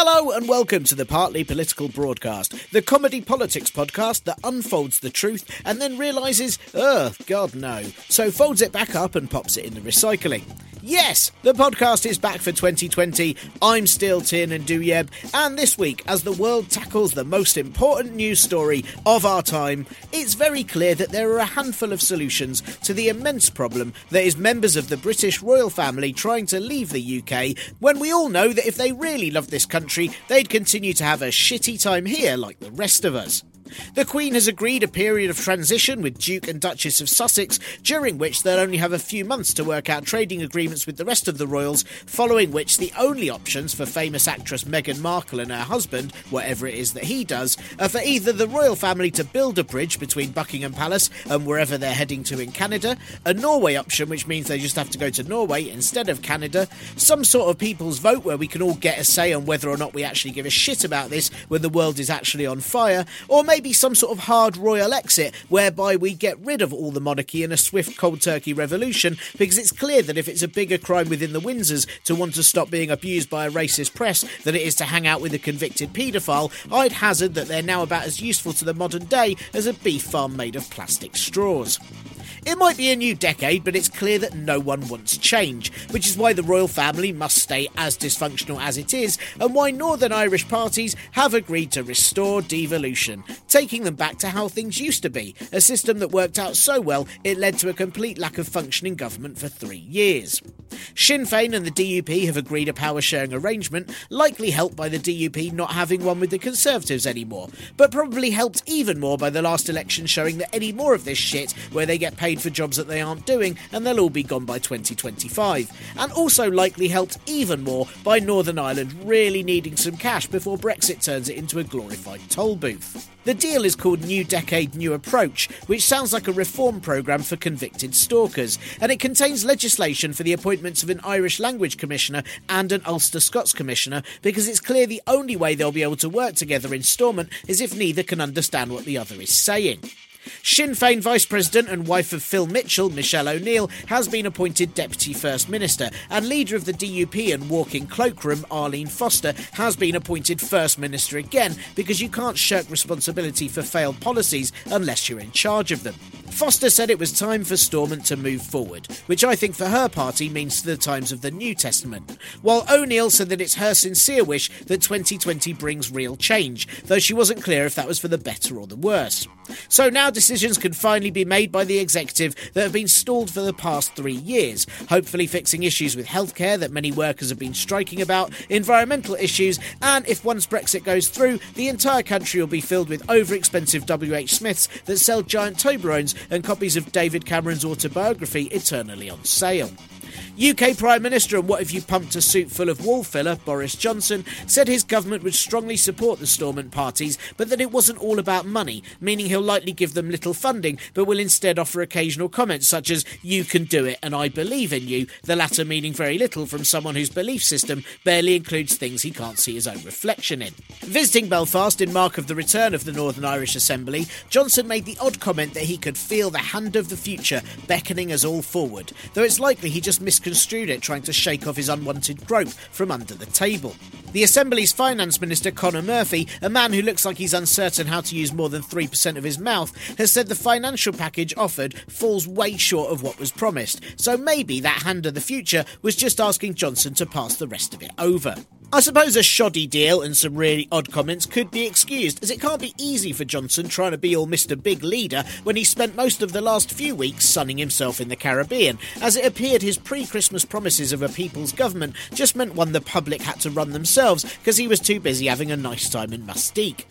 Hello and welcome to the Partly Political Broadcast, the comedy politics podcast that unfolds the truth and then realises, ugh, oh, God no, so folds it back up and pops it in the recycling. Yes, the podcast is back for 2020. I'm still Tiernan Douieb, and this week, as the world tackles the most important news story of our time, it's very clear that there are a handful of solutions to the immense problem that is members of the British royal family trying to leave the UK when we all know that if they really love this country, they'd continue to have a shitty time here like the rest of us. The Queen has agreed a period of transition with Duke and Duchess of Sussex, during which they'll only have a few months to work out trading agreements with the rest of the royals, following which the only options for famous actress Meghan Markle and her husband, whatever it is that he does, are for either the royal family to build a bridge between Buckingham Palace and wherever they're heading to in Canada, a Norway option, which means they just have to go to Norway instead of Canada, some sort of people's vote where we can all get a say on whether or not we actually give a shit about this when the world is actually on fire, or maybe some sort of hard royal exit whereby we get rid of all the monarchy in a swift cold turkey revolution because it's clear that if it's a bigger crime within the Windsors to want to stop being abused by a racist press than it is to hang out with a convicted paedophile, I'd hazard that they're now about as useful to the modern day as a beef farm made of plastic straws. It might be a new decade, but it's clear that no one wants change, which is why the royal family must stay as dysfunctional as it is, and why Northern Irish parties have agreed to restore devolution, taking them back to how things used to be, a system that worked out so well it led to a complete lack of functioning government for three years. Sinn Féin and the DUP have agreed a power sharing arrangement, likely helped by the DUP not having one with the Conservatives anymore, but probably helped even more by the last election showing that any more of this shit, where they get paid for jobs that they aren't doing and they'll all be gone by 2025, and also likely helped even more by Northern Ireland really needing some cash before Brexit turns it into a glorified toll booth. The deal is called New Decade New Approach, which sounds like a reform programme for convicted stalkers, and it contains legislation for the appointments of an Irish Language Commissioner and an Ulster Scots Commissioner, because it's clear the only way they'll be able to work together in Stormont is if neither can understand what the other is saying. Sinn Féin Vice President and wife of Phil Mitchell, Michelle O'Neill, has been appointed Deputy First Minister, and leader of the DUP and walking cloakroom, Arlene Foster, has been appointed First Minister again because you can't shirk responsibility for failed policies unless you're in charge of them. Foster said it was time for Stormont to move forward, which I think for her party means to the times of the New Testament, while O'Neill said that it's her sincere wish that 2020 brings real change, though she wasn't clear if that was for the better or the worse. So now decisions can finally be made by the executive that have been stalled for the past three years, hopefully fixing issues with healthcare that many workers have been striking about, environmental issues, and if once Brexit goes through, the entire country will be filled with over expensive WH Smiths that sell giant Toblerones and copies of David Cameron's autobiography eternally on sale. UK Prime Minister and What If You Pumped a Suit Full of Wall Filler, Boris Johnson, said his government would strongly support the Stormont parties, but that it wasn't all about money, meaning he'll likely give them little funding, but will instead offer occasional comments such as, You can do it and I believe in you, the latter meaning very little from someone whose belief system barely includes things he can't see his own reflection in. Visiting Belfast in mark of the return of the Northern Irish Assembly, Johnson made the odd comment that he could feel the hand of the future beckoning us all forward, though it's likely he just misconstrued it, trying to shake off his unwanted growth from under the table. The Assembly's Finance Minister, Conor Murphy, a man who looks like he's uncertain how to use more than 3% of his mouth, has said the financial package offered falls way short of what was promised. So maybe that hand of the future was just asking Johnson to pass the rest of it over. I suppose a shoddy deal and some really odd comments could be excused, as it can't be easy for Johnson trying to be all Mr. Big Leader when he spent most of the last few weeks sunning himself in the Caribbean, as it appeared his pre Christmas promises of a people's government just meant one the public had to run themselves because he was too busy having a nice time in Mustique.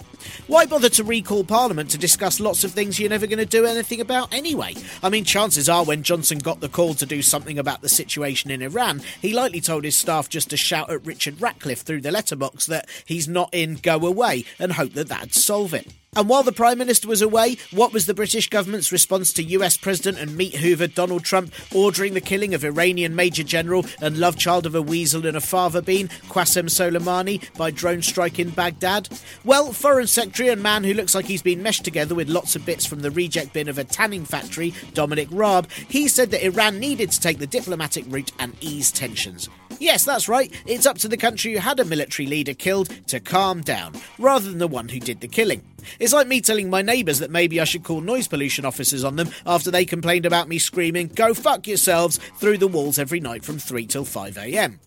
Why bother to recall Parliament to discuss lots of things you're never going to do anything about anyway? I mean, chances are when Johnson got the call to do something about the situation in Iran, he likely told his staff just to shout at Richard Ratcliffe through the letterbox that he's not in, go away, and hope that that'd solve it. And while the Prime Minister was away, what was the British government's response to US President and meat hoover Donald Trump ordering the killing of Iranian Major General and love child of a weasel and a fava bean, Qasem Soleimani, by drone strike in Baghdad? Well, Foreign Secretary and man who looks like he's been meshed together with lots of bits from the reject bin of a tanning factory, Dominic Raab, he said that Iran needed to take the diplomatic route and ease tensions. Yes, that's right, it's up to the country who had a military leader killed to calm down, rather than the one who did the killing. It's like me telling my neighbours that maybe I should call noise pollution officers on them after they complained about me screaming, Go fuck yourselves, through the walls every night from 3 till 5am.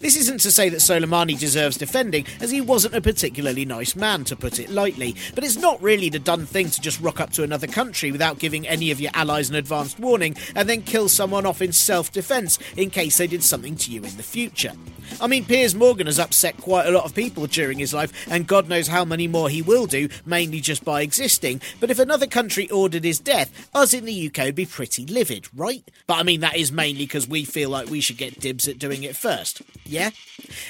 This isn't to say that Soleimani deserves defending, as he wasn't a particularly nice man, to put it lightly, but it's not really the done thing to just rock up to another country without giving any of your allies an advanced warning and then kill someone off in self defence in case they did something to you in the future. I mean, Piers Morgan has upset quite a lot of people during his life, and God knows how many more he will do, mainly just by existing. But if another country ordered his death, us in the UK would be pretty livid, right? But I mean, that is mainly because we feel like we should get dibs at doing it first. Yeah?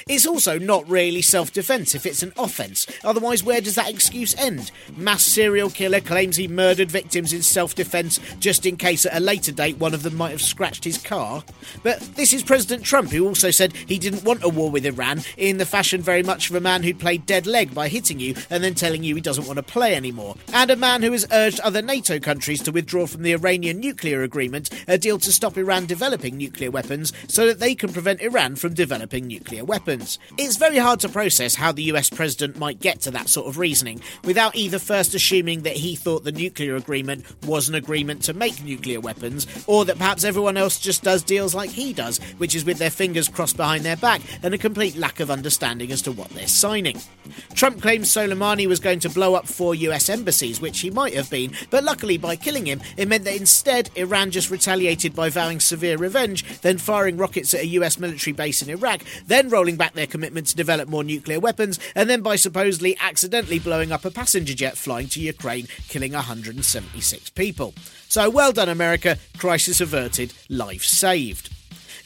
It's also not really self defence if it's an offence. Otherwise, where does that excuse end? Mass serial killer claims he murdered victims in self defence just in case at a later date one of them might have scratched his car. But this is President Trump who also said he didn't want a war with Iran in the fashion very much of a man who'd played dead leg by hitting you and then telling you he doesn't want to play anymore. And a man who has urged other NATO countries to withdraw from the Iranian nuclear agreement, a deal to stop Iran developing nuclear weapons so that they can prevent Iran from developing nuclear weapons. It's very hard to process how the US president might get to that sort of reasoning without either first assuming that he thought the nuclear agreement was an agreement to make nuclear weapons, or that perhaps everyone else just does deals like he does, which is with their fingers crossed behind their back and a complete lack of understanding as to what they're signing. Trump claims Soleimani was going to blow up four US embassies, which he might have been, but luckily by killing him, it meant that instead Iran just retaliated by vowing severe revenge, then firing rockets at a US military base in Iraq, then rolling back their commitment to develop more nuclear weapons, and then by supposedly accidentally blowing up a passenger jet flying to Ukraine, killing 176 people. So well done, America. Crisis averted, life saved.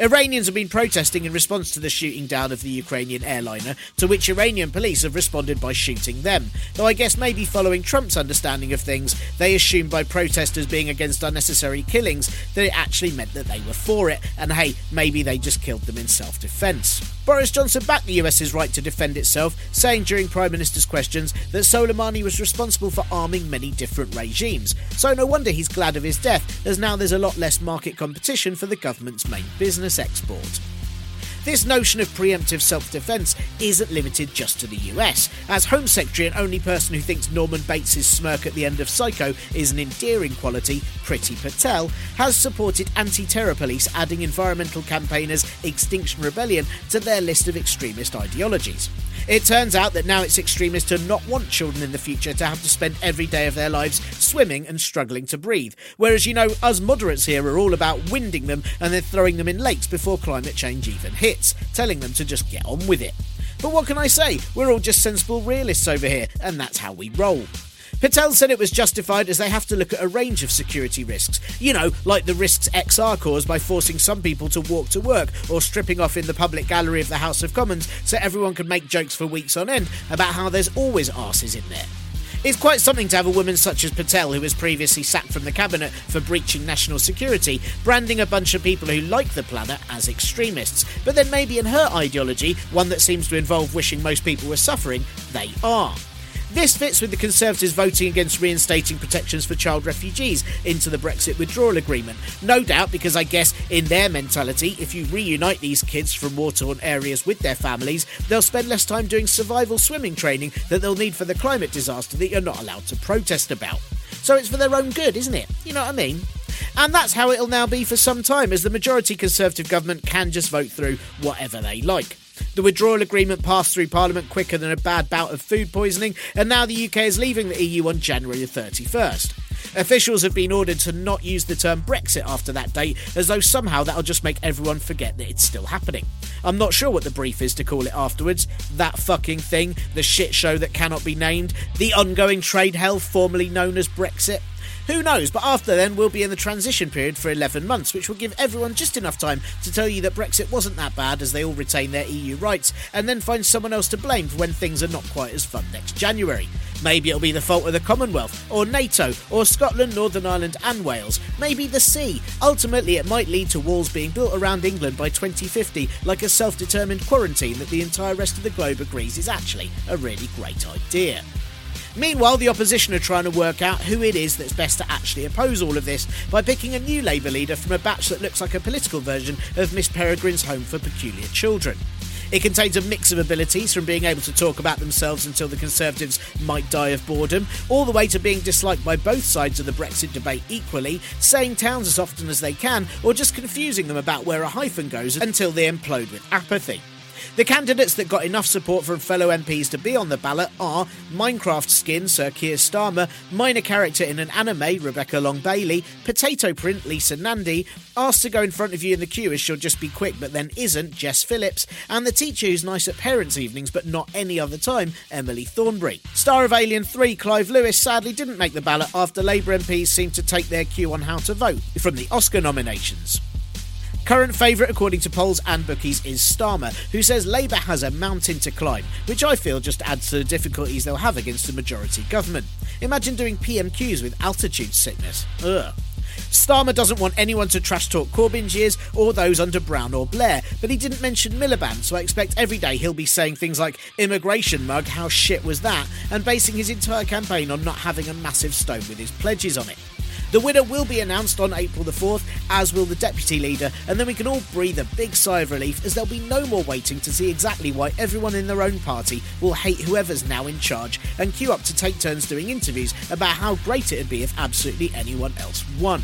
Iranians have been protesting in response to the shooting down of the Ukrainian airliner, to which Iranian police have responded by shooting them. Though I guess maybe following Trump's understanding of things, they assumed by protesters being against unnecessary killings that it actually meant that they were for it, and hey, maybe they just killed them in self defence. Boris Johnson backed the US's right to defend itself, saying during Prime Minister's questions that Soleimani was responsible for arming many different regimes. So no wonder he's glad of his death, as now there's a lot less market competition for the government's main business export. This notion of preemptive self defence isn't limited just to the US, as Home Secretary and only person who thinks Norman Bates' smirk at the end of Psycho is an endearing quality, Priti Patel, has supported anti terror police adding environmental campaigners Extinction Rebellion to their list of extremist ideologies. It turns out that now it's extremist to not want children in the future to have to spend every day of their lives swimming and struggling to breathe. Whereas, you know, us moderates here are all about winding them and then throwing them in lakes before climate change even hits, telling them to just get on with it. But what can I say? We're all just sensible realists over here, and that's how we roll. Patel said it was justified as they have to look at a range of security risks. You know, like the risks XR caused by forcing some people to walk to work or stripping off in the public gallery of the House of Commons so everyone can make jokes for weeks on end about how there's always arses in there. It's quite something to have a woman such as Patel, who was previously sacked from the cabinet for breaching national security, branding a bunch of people who like the planet as extremists. But then maybe in her ideology, one that seems to involve wishing most people were suffering, they are. This fits with the Conservatives voting against reinstating protections for child refugees into the Brexit withdrawal agreement. No doubt because I guess in their mentality, if you reunite these kids from war torn areas with their families, they'll spend less time doing survival swimming training that they'll need for the climate disaster that you're not allowed to protest about. So it's for their own good, isn't it? You know what I mean? And that's how it'll now be for some time, as the majority Conservative government can just vote through whatever they like. The withdrawal agreement passed through Parliament quicker than a bad bout of food poisoning, and now the UK is leaving the EU on January 31st. Officials have been ordered to not use the term Brexit after that date, as though somehow that'll just make everyone forget that it's still happening. I'm not sure what the brief is to call it afterwards. That fucking thing, the shit show that cannot be named, the ongoing trade hell formerly known as Brexit. Who knows? But after then, we'll be in the transition period for 11 months, which will give everyone just enough time to tell you that Brexit wasn't that bad as they all retain their EU rights, and then find someone else to blame for when things are not quite as fun next January. Maybe it'll be the fault of the Commonwealth, or NATO, or Scotland, Northern Ireland, and Wales. Maybe the sea. Ultimately, it might lead to walls being built around England by 2050, like a self determined quarantine that the entire rest of the globe agrees is actually a really great idea. Meanwhile, the opposition are trying to work out who it is that's best to actually oppose all of this by picking a new Labour leader from a batch that looks like a political version of Miss Peregrine's Home for Peculiar Children. It contains a mix of abilities from being able to talk about themselves until the Conservatives might die of boredom, all the way to being disliked by both sides of the Brexit debate equally, saying towns as often as they can, or just confusing them about where a hyphen goes until they implode with apathy. The candidates that got enough support from fellow MPs to be on the ballot are Minecraft skin Sir Keir Starmer, minor character in an anime Rebecca Long Bailey, potato print Lisa Nandy, asked to go in front of you in the queue as she'll just be quick but then isn't Jess Phillips, and the teacher who's nice at parents' evenings but not any other time Emily Thornberry. Star of Alien 3 Clive Lewis sadly didn't make the ballot after Labour MPs seemed to take their cue on how to vote from the Oscar nominations. Current favourite, according to polls and bookies, is Starmer, who says Labour has a mountain to climb, which I feel just adds to the difficulties they'll have against the majority government. Imagine doing PMQs with altitude sickness. Ugh. Starmer doesn't want anyone to trash talk Corbyn's years or those under Brown or Blair, but he didn't mention Miliband, so I expect every day he'll be saying things like immigration mug, how shit was that, and basing his entire campaign on not having a massive stone with his pledges on it. The winner will be announced on April the 4th, as will the deputy leader, and then we can all breathe a big sigh of relief as there'll be no more waiting to see exactly why everyone in their own party will hate whoever's now in charge and queue up to take turns doing interviews about how great it'd be if absolutely anyone else won.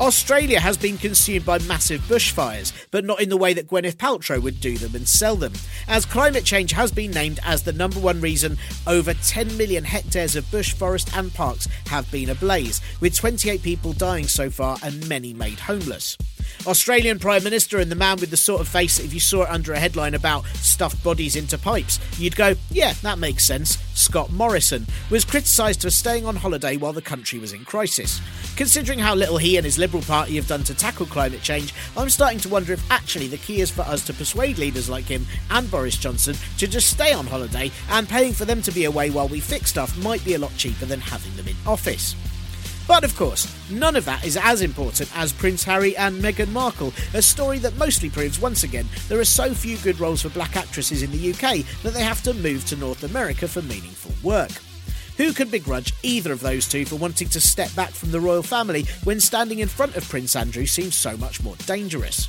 Australia has been consumed by massive bushfires, but not in the way that Gwyneth Paltrow would do them and sell them, as climate change has been named as the number one reason over 10 million hectares of bush, forest, and parks have been ablaze, with 28 people dying so far and many made homeless. Australian Prime Minister and the man with the sort of face that if you saw it under a headline about stuffed bodies into pipes, you'd go, yeah, that makes sense. Scott Morrison was criticised for staying on holiday while the country was in crisis. Considering how little he and his Liberal Party have done to tackle climate change, I'm starting to wonder if actually the key is for us to persuade leaders like him and Boris Johnson to just stay on holiday, and paying for them to be away while we fix stuff might be a lot cheaper than having them in office. But of course, none of that is as important as Prince Harry and Meghan Markle, a story that mostly proves once again there are so few good roles for black actresses in the UK that they have to move to North America for meaningful work. Who can begrudge either of those two for wanting to step back from the royal family when standing in front of Prince Andrew seems so much more dangerous?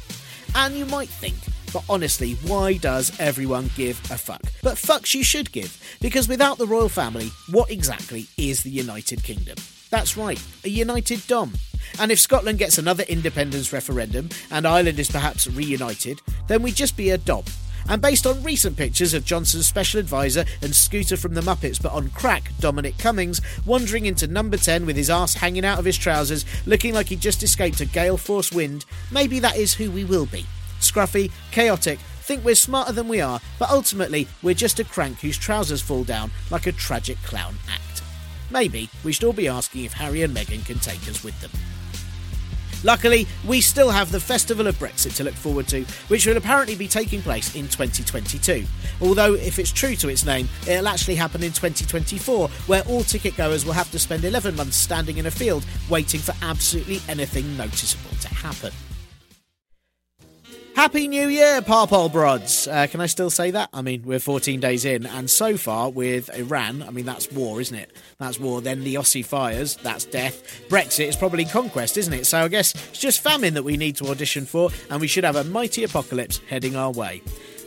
And you might think, but honestly, why does everyone give a fuck? But fucks you should give, because without the royal family, what exactly is the United Kingdom? That's right, a united Dom. And if Scotland gets another independence referendum and Ireland is perhaps reunited, then we'd just be a Dom. And based on recent pictures of Johnson's special advisor and Scooter from the Muppets but on crack, Dominic Cummings, wandering into number 10 with his ass hanging out of his trousers, looking like he just escaped a gale force wind, maybe that is who we will be. Scruffy, chaotic, think we're smarter than we are, but ultimately we're just a crank whose trousers fall down like a tragic clown act. Maybe we should all be asking if Harry and Meghan can take us with them. Luckily, we still have the Festival of Brexit to look forward to, which will apparently be taking place in 2022. Although, if it's true to its name, it'll actually happen in 2024, where all ticket goers will have to spend 11 months standing in a field waiting for absolutely anything noticeable to happen. Happy New Year, Parpol Brods. Uh, can I still say that? I mean, we're 14 days in, and so far with Iran, I mean, that's war, isn't it? That's war. Then the Aussie fires, that's death. Brexit is probably conquest, isn't it? So I guess it's just famine that we need to audition for, and we should have a mighty apocalypse heading our way.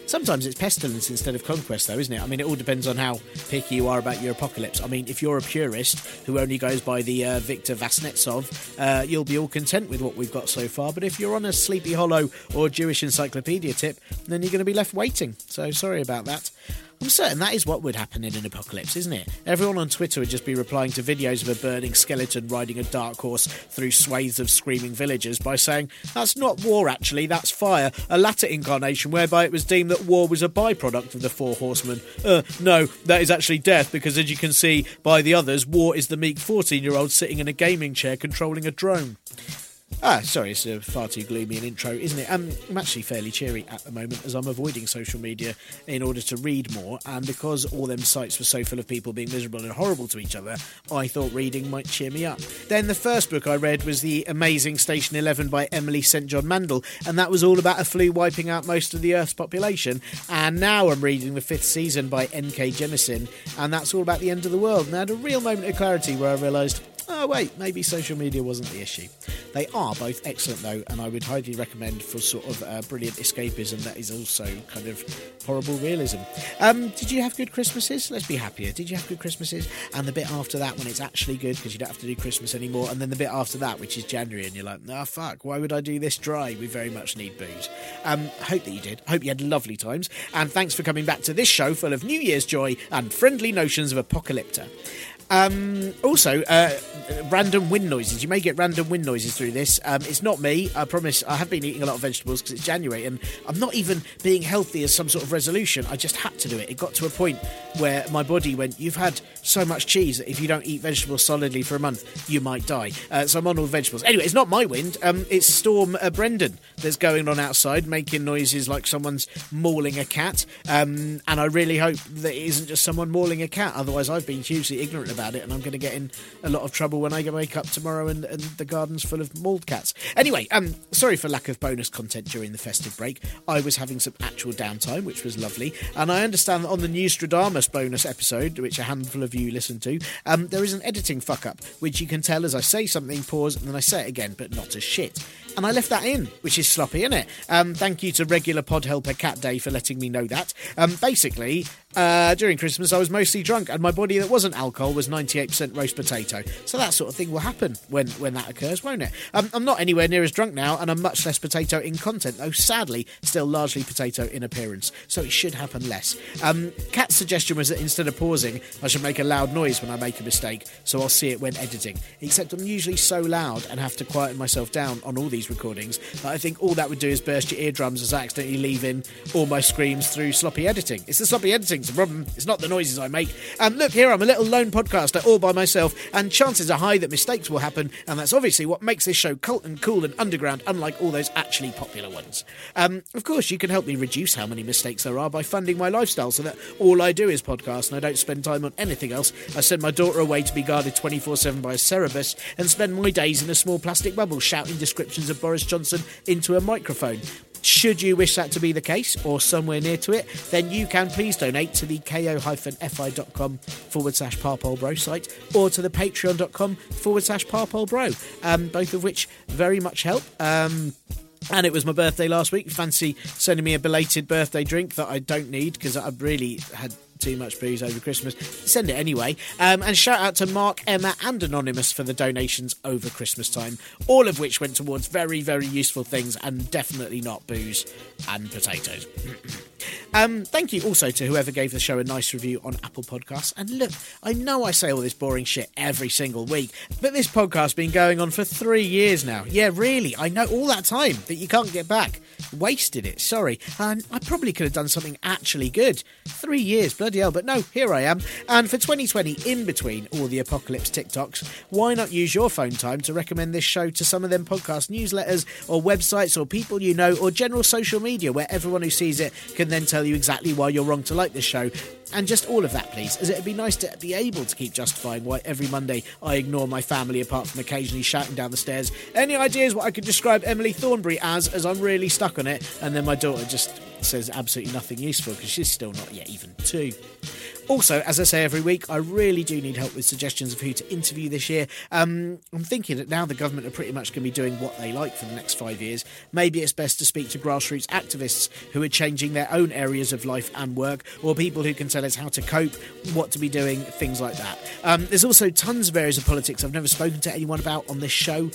Sometimes it's pestilence instead of conquest, though, isn't it? I mean, it all depends on how picky you are about your apocalypse. I mean, if you're a purist who only goes by the uh, Victor Vasnetsov, uh, you'll be all content with what we've got so far. But if you're on a Sleepy Hollow or Jewish Encyclopedia tip, then you're going to be left waiting. So sorry about that. I'm certain that is what would happen in an apocalypse, isn't it? Everyone on Twitter would just be replying to videos of a burning skeleton riding a dark horse through swathes of screaming villagers by saying, That's not war, actually, that's fire, a latter incarnation whereby it was deemed that war was a byproduct of the Four Horsemen. Uh, no, that is actually death, because as you can see by the others, war is the meek 14 year old sitting in a gaming chair controlling a drone. Ah, sorry, it's a far too gloomy an intro, isn't it? Um, I'm actually fairly cheery at the moment as I'm avoiding social media in order to read more, and because all them sites were so full of people being miserable and horrible to each other, I thought reading might cheer me up. Then the first book I read was the amazing Station 11 by Emily St. John Mandel, and that was all about a flu wiping out most of the Earth's population. And now I'm reading the fifth season by N.K. Jemisin, and that's all about the end of the world. And I had a real moment of clarity where I realised oh wait, maybe social media wasn't the issue. They are both excellent though, and I would highly recommend for sort of uh, brilliant escapism that is also kind of horrible realism. Um, did you have good Christmases? Let's be happier. Did you have good Christmases? And the bit after that when it's actually good because you don't have to do Christmas anymore, and then the bit after that which is January, and you're like, ah, oh, fuck, why would I do this dry? We very much need booze. Um, hope that you did. Hope you had lovely times, and thanks for coming back to this show full of New Year's joy and friendly notions of apocalypta. Um, also, uh, random wind noises. You may get random wind noises through this. Um, it's not me. I promise. I have been eating a lot of vegetables because it's January, and I'm not even being healthy as some sort of resolution. I just had to do it. It got to a point where my body went, "You've had so much cheese that if you don't eat vegetables solidly for a month, you might die." Uh, so I'm on all vegetables. Anyway, it's not my wind. Um, it's Storm uh, Brendan that's going on outside, making noises like someone's mauling a cat. Um, and I really hope that it isn't just someone mauling a cat. Otherwise, I've been hugely ignorant about it, and I'm going to get in a lot of trouble when I wake up tomorrow and, and the garden's full of mauled cats. Anyway, um, sorry for lack of bonus content during the festive break. I was having some actual downtime, which was lovely, and I understand that on the New Nostradamus bonus episode, which a handful of you listened to, um, there is an editing fuck up, which you can tell as I say something, pause, and then I say it again, but not as shit. And I left that in, which is sloppy, isn't it? Um, thank you to regular pod helper Cat Day for letting me know that. Um, basically, uh, during Christmas, I was mostly drunk, and my body that wasn't alcohol was 98% roast potato. So that sort of thing will happen when, when that occurs, won't it? Um, I'm not anywhere near as drunk now, and I'm much less potato in content, though sadly, still largely potato in appearance. So it should happen less. Um, Kat's suggestion was that instead of pausing, I should make a loud noise when I make a mistake, so I'll see it when editing. Except I'm usually so loud and have to quieten myself down on all these recordings that I think all that would do is burst your eardrums as I accidentally leave in all my screams through sloppy editing. It's the sloppy editing it's a problem. It's not the noises I make. And look, here I'm a little lone podcaster all by myself, and chances are high that mistakes will happen, and that's obviously what makes this show cult and cool and underground, unlike all those actually popular ones. Um, of course, you can help me reduce how many mistakes there are by funding my lifestyle so that all I do is podcast and I don't spend time on anything else. I send my daughter away to be guarded 24 7 by a Cerberus and spend my days in a small plastic bubble shouting descriptions of Boris Johnson into a microphone. Should you wish that to be the case or somewhere near to it, then you can please donate to the ko-fi.com forward slash parpolbro site or to the patreon.com forward slash parpolbro, um, both of which very much help. Um, and it was my birthday last week. Fancy sending me a belated birthday drink that I don't need because I really had too much booze over Christmas. Send it anyway. Um, and shout out to Mark, Emma, and Anonymous for the donations over Christmas time, all of which went towards very, very useful things and definitely not booze and potatoes. Um, thank you also to whoever gave the show a nice review on Apple Podcasts. And look, I know I say all this boring shit every single week, but this podcast's been going on for three years now. Yeah, really, I know all that time that you can't get back. Wasted it, sorry. And I probably could have done something actually good. Three years, bloody hell, but no, here I am. And for 2020, in between all the apocalypse TikToks, why not use your phone time to recommend this show to some of them podcast newsletters or websites or people you know or general social media where everyone who sees it can then tell you exactly why you're wrong to like this show and just all of that, please, as it'd be nice to be able to keep justifying why every Monday I ignore my family apart from occasionally shouting down the stairs. Any ideas what I could describe Emily Thornberry as, as I'm really stuck on it, and then my daughter just says absolutely nothing useful because she's still not yet even two. Also, as I say every week, I really do need help with suggestions of who to interview this year. Um, I'm thinking that now the government are pretty much going to be doing what they like for the next five years. Maybe it's best to speak to grassroots activists who are changing their own areas of life and work, or people who can tell us how to cope, what to be doing, things like that. Um, there's also tons of areas of politics I've never spoken to anyone about on this show.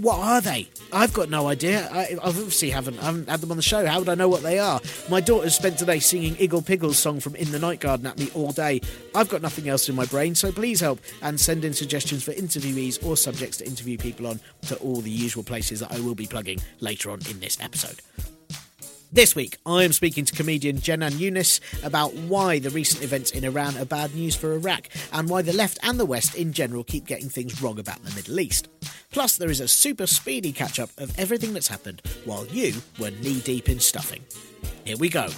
What are they? I've got no idea. I, obviously haven't, I haven't had them on the show. How would I know what they are? My daughter spent today singing Iggle Piggle's song from In the Night Garden at me all day. I've got nothing else in my brain, so please help and send in suggestions for interviewees or subjects to interview people on to all the usual places that I will be plugging later on in this episode. This week, I am speaking to comedian Jenan Younis about why the recent events in Iran are bad news for Iraq and why the left and the West in general keep getting things wrong about the Middle East. Plus, there is a super speedy catch up of everything that's happened while you were knee deep in stuffing. Here we go.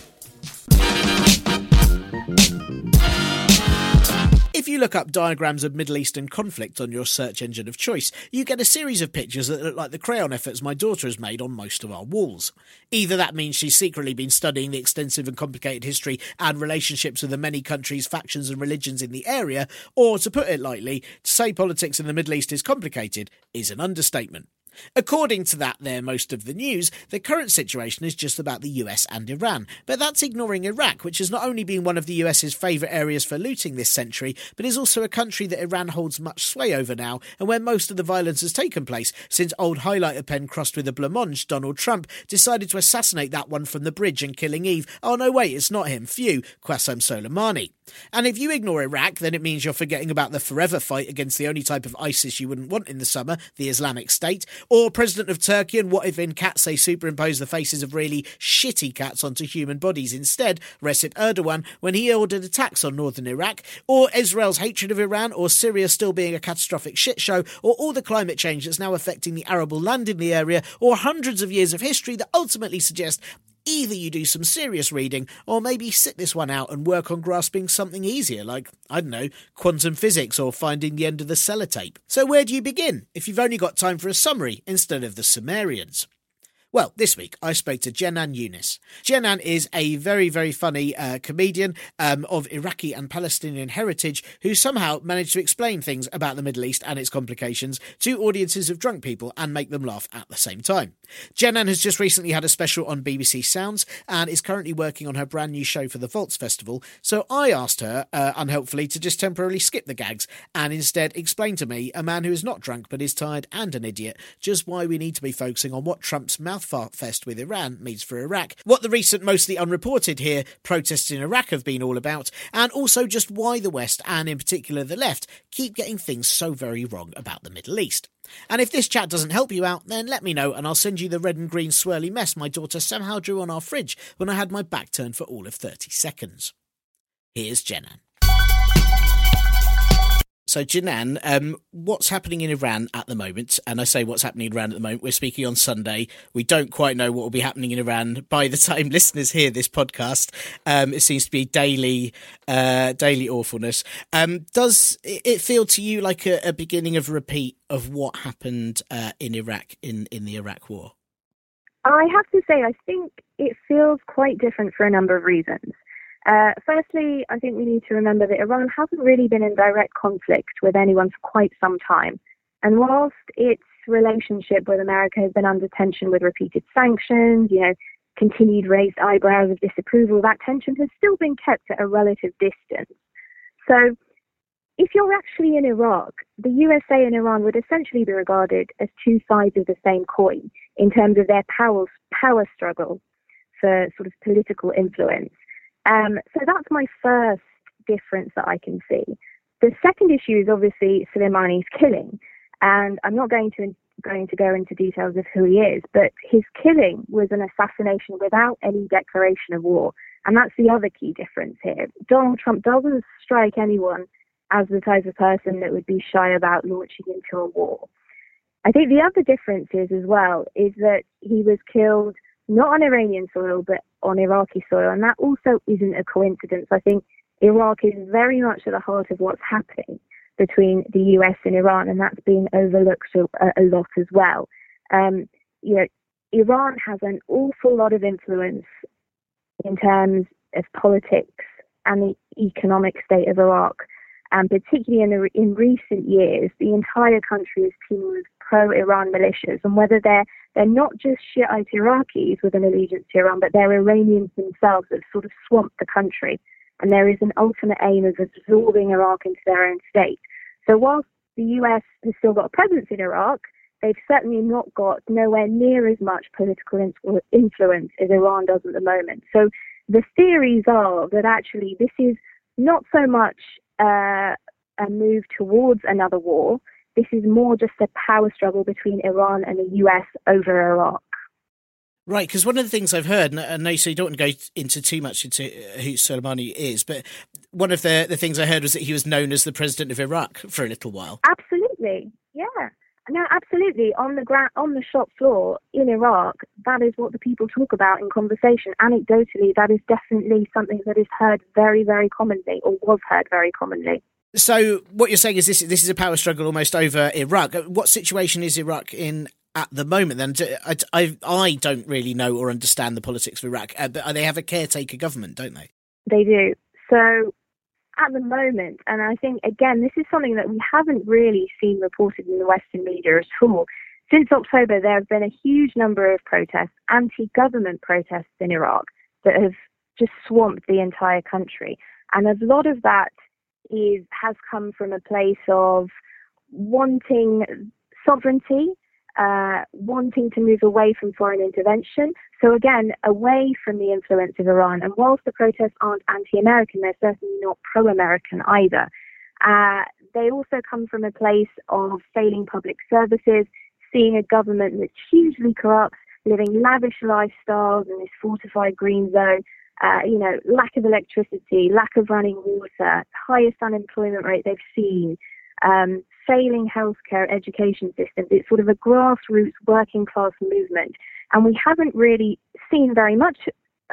If you look up diagrams of Middle Eastern conflict on your search engine of choice, you get a series of pictures that look like the crayon efforts my daughter has made on most of our walls. Either that means she's secretly been studying the extensive and complicated history and relationships of the many countries, factions, and religions in the area, or to put it lightly, to say politics in the Middle East is complicated is an understatement. According to that, there most of the news, the current situation is just about the US and Iran. But that's ignoring Iraq, which has not only been one of the US's favourite areas for looting this century, but is also a country that Iran holds much sway over now, and where most of the violence has taken place since old highlighter pen crossed with a blancmange, Donald Trump, decided to assassinate that one from the bridge and killing Eve. Oh no, wait, it's not him. Phew, Qasem Soleimani. And if you ignore Iraq, then it means you're forgetting about the forever fight against the only type of ISIS you wouldn't want in the summer, the Islamic State, or President of Turkey and what if in cats they superimpose the faces of really shitty cats onto human bodies instead, Recep Erdogan, when he ordered attacks on northern Iraq, or Israel's hatred of Iran, or Syria still being a catastrophic shit show, or all the climate change that's now affecting the arable land in the area, or hundreds of years of history that ultimately suggest either you do some serious reading or maybe sit this one out and work on grasping something easier, like, I don't know, quantum physics or finding the end of the sellotape. So, where do you begin if you've only got time for a summary instead of the Sumerians? Well, this week I spoke to Jenan Younis. Jenan is a very, very funny uh, comedian um, of Iraqi and Palestinian heritage who somehow managed to explain things about the Middle East and its complications to audiences of drunk people and make them laugh at the same time. Jenan has just recently had a special on BBC Sounds and is currently working on her brand new show for the Vaults Festival. So I asked her, uh, unhelpfully, to just temporarily skip the gags and instead explain to me, a man who is not drunk but is tired and an idiot, just why we need to be focusing on what Trump's mouth fest with Iran means for Iraq, what the recent mostly unreported here protests in Iraq have been all about, and also just why the West, and in particular the left, keep getting things so very wrong about the Middle East. And if this chat doesn't help you out, then let me know and I'll send you the red and green swirly mess my daughter somehow drew on our fridge when I had my back turned for all of 30 seconds. Here's Jenan. So, Jenan, um, what's happening in Iran at the moment? And I say what's happening in Iran at the moment. We're speaking on Sunday. We don't quite know what will be happening in Iran by the time listeners hear this podcast. Um, it seems to be daily, uh, daily awfulness. Um, does it feel to you like a, a, beginning of repeat of what happened uh, in Iraq in, in the Iraq War? I have to say, I think it feels quite different for a number of reasons. Uh, firstly, I think we need to remember that Iran hasn't really been in direct conflict with anyone for quite some time. And whilst its relationship with America has been under tension with repeated sanctions, you know, continued raised eyebrows of disapproval, that tension has still been kept at a relative distance. So, if you're actually in Iraq, the USA and Iran would essentially be regarded as two sides of the same coin in terms of their power, power struggle for sort of political influence. Um, so that's my first difference that I can see. The second issue is obviously Soleimani's killing, and I'm not going to going to go into details of who he is, but his killing was an assassination without any declaration of war, and that's the other key difference here. Donald Trump doesn't strike anyone as the type of person that would be shy about launching into a war. I think the other difference is as well is that he was killed not on Iranian soil but on Iraqi soil, and that also isn't a coincidence. I think Iraq is very much at the heart of what's happening between the US and Iran, and that's been overlooked a, a lot as well. Um, you know, Iran has an awful lot of influence in terms of politics and the economic state of Iraq. And particularly in, the, in recent years, the entire country is teeming with pro-Iran militias, and whether they're they're not just Shiite Iraqis with an allegiance to Iran, but they're Iranians themselves that sort of swamped the country. And there is an ultimate aim of absorbing Iraq into their own state. So whilst the US has still got a presence in Iraq, they've certainly not got nowhere near as much political influence as Iran does at the moment. So the theories are that actually this is not so much uh, a move towards another war. This is more just a power struggle between Iran and the US over Iraq. Right, because one of the things I've heard, and I know so you don't want to go into too much into uh, who Soleimani is, but one of the, the things I heard was that he was known as the president of Iraq for a little while. Absolutely, yeah. No, absolutely. On the gra- on the shop floor in Iraq, that is what the people talk about in conversation. Anecdotally, that is definitely something that is heard very, very commonly, or was heard very commonly. So, what you're saying is this: this is a power struggle almost over Iraq. What situation is Iraq in at the moment? Then I, I, I don't really know or understand the politics of Iraq, uh, but they have a caretaker government, don't they? They do. So at the moment, and I think again, this is something that we haven't really seen reported in the Western media at all. Since October, there have been a huge number of protests, anti-government protests in Iraq that have just swamped the entire country, and a lot of that is has come from a place of wanting sovereignty uh, wanting to move away from foreign intervention. So again, away from the influence of Iran. And whilst the protests aren't anti-American, they're certainly not pro-American either. Uh, they also come from a place of failing public services, seeing a government that's hugely corrupt, living lavish lifestyles in this fortified green zone, uh, you know, lack of electricity, lack of running water, highest unemployment rate they've seen, um, failing healthcare education systems. It's sort of a grassroots working class movement. And we haven't really seen very much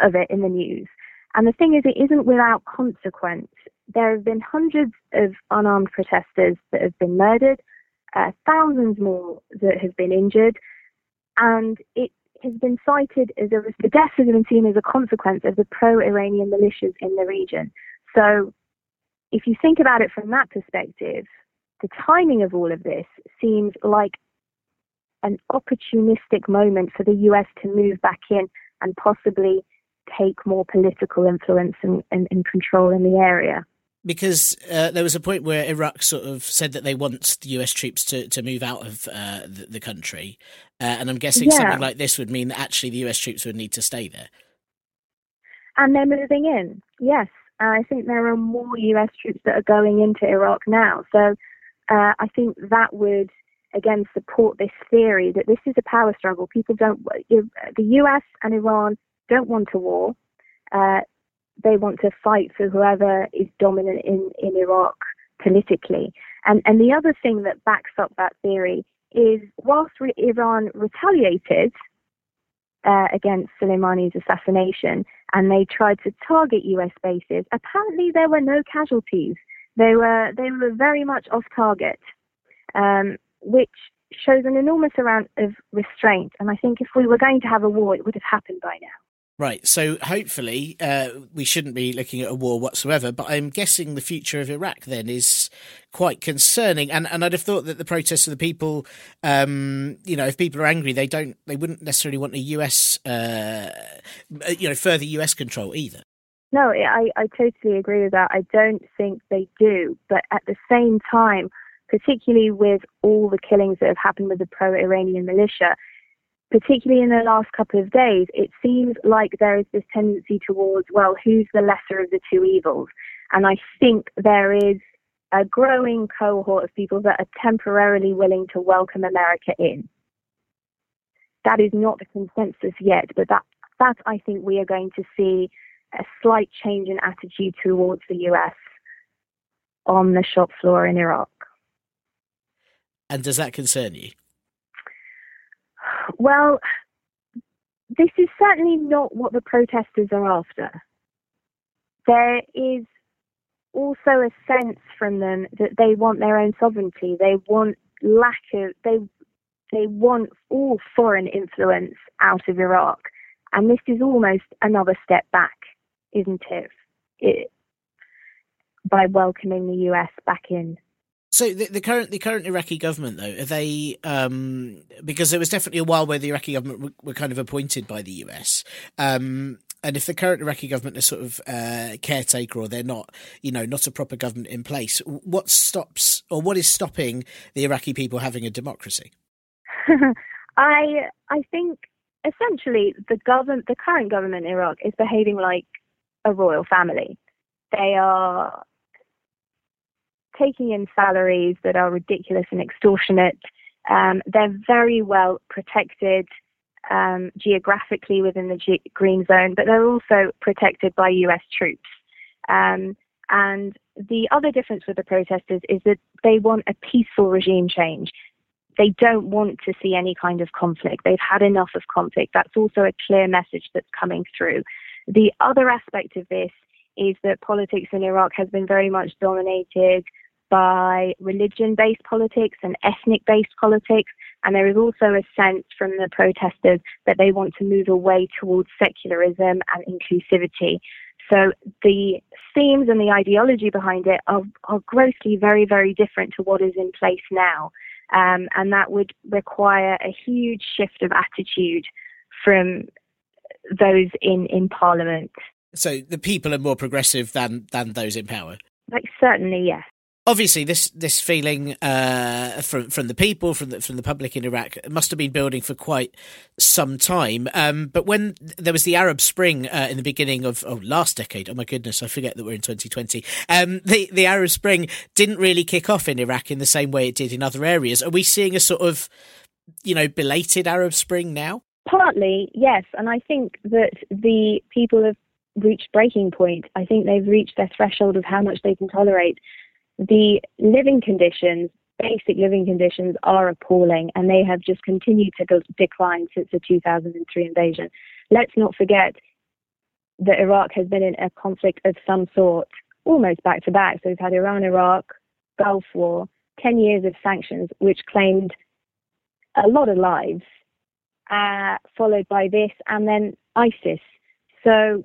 of it in the news. And the thing is, it isn't without consequence. There have been hundreds of unarmed protesters that have been murdered, uh, thousands more that have been injured, and it has been cited as a the deaths have been seen as a consequence of the pro-Iranian militias in the region. So, if you think about it from that perspective, the timing of all of this seems like an opportunistic moment for the US to move back in and possibly take more political influence and, and, and control in the area. Because uh, there was a point where Iraq sort of said that they want the US troops to, to move out of uh, the, the, country. Uh, and I'm guessing yeah. something like this would mean that actually the US troops would need to stay there. And they're moving in, yes. I think there are more US troops that are going into Iraq now. So uh, I think that would again support this theory that this is a power struggle. People don't, the US and Iran don't want a war. They want to fight for whoever is dominant in, in Iraq politically. And, and the other thing that backs up that theory is whilst re- Iran retaliated uh, against Soleimani's assassination and they tried to target US bases, apparently there were no casualties. They were they were very much off target, um, which shows an enormous amount of restraint. And I think if we were going to have a war, it would have happened by now. Right. So hopefully uh, we shouldn't be looking at a war whatsoever. But I'm guessing the future of Iraq then is quite concerning. And and I'd have thought that the protests of the people, um, you know, if people are angry, they don't, they wouldn't necessarily want a US, uh, you know, further US control either. No, I, I totally agree with that. I don't think they do. But at the same time, particularly with all the killings that have happened with the pro Iranian militia, particularly in the last couple of days, it seems like there is this tendency towards, well, who's the lesser of the two evils? And I think there is a growing cohort of people that are temporarily willing to welcome America in. That is not the consensus yet, but that, that I think we are going to see a slight change in attitude towards the US on the shop floor in Iraq. And does that concern you? Well, this is certainly not what the protesters are after. There is also a sense from them that they want their own sovereignty. They want lack of they they want all foreign influence out of Iraq, and this is almost another step back, isn't it? it by welcoming the US back in. So the, the, current the current Iraqi government though are they um, because there was definitely a while where the Iraqi government were, were kind of appointed by the US. Um, and if the current Iraqi government is sort of uh, caretaker or they're not, you know, not a proper government in place, what stops or what is stopping the Iraqi people having a democracy? I I think essentially the government, the current government in Iraq, is behaving like a royal family. They are taking in salaries that are ridiculous and extortionate. Um, they're very well protected um, geographically within the G- green zone, but they're also protected by US troops. Um, and the other difference with the protesters is that they want a peaceful regime change. They don't want to see any kind of conflict. They've had enough of conflict. That's also a clear message that's coming through. The other aspect of this is that politics in Iraq has been very much dominated by religion based politics and ethnic based politics. And there is also a sense from the protesters that they want to move away towards secularism and inclusivity. So the themes and the ideology behind it are, are grossly very, very different to what is in place now. Um, and that would require a huge shift of attitude from those in, in parliament. So the people are more progressive than, than those in power? Like, certainly, yes obviously this this feeling uh, from from the people from the from the public in Iraq must have been building for quite some time. Um, but when there was the Arab Spring uh, in the beginning of oh, last decade, oh my goodness, I forget that we're in 2020. Um, the the Arab Spring didn't really kick off in Iraq in the same way it did in other areas. Are we seeing a sort of you know belated Arab Spring now? Partly, yes, and I think that the people have reached breaking point. I think they've reached their threshold of how much they can tolerate the living conditions, basic living conditions, are appalling and they have just continued to decline since the 2003 invasion. Let's not forget that Iraq has been in a conflict of some sort almost back to back. So we've had Iran Iraq, Gulf War, 10 years of sanctions, which claimed a lot of lives, uh, followed by this, and then ISIS. So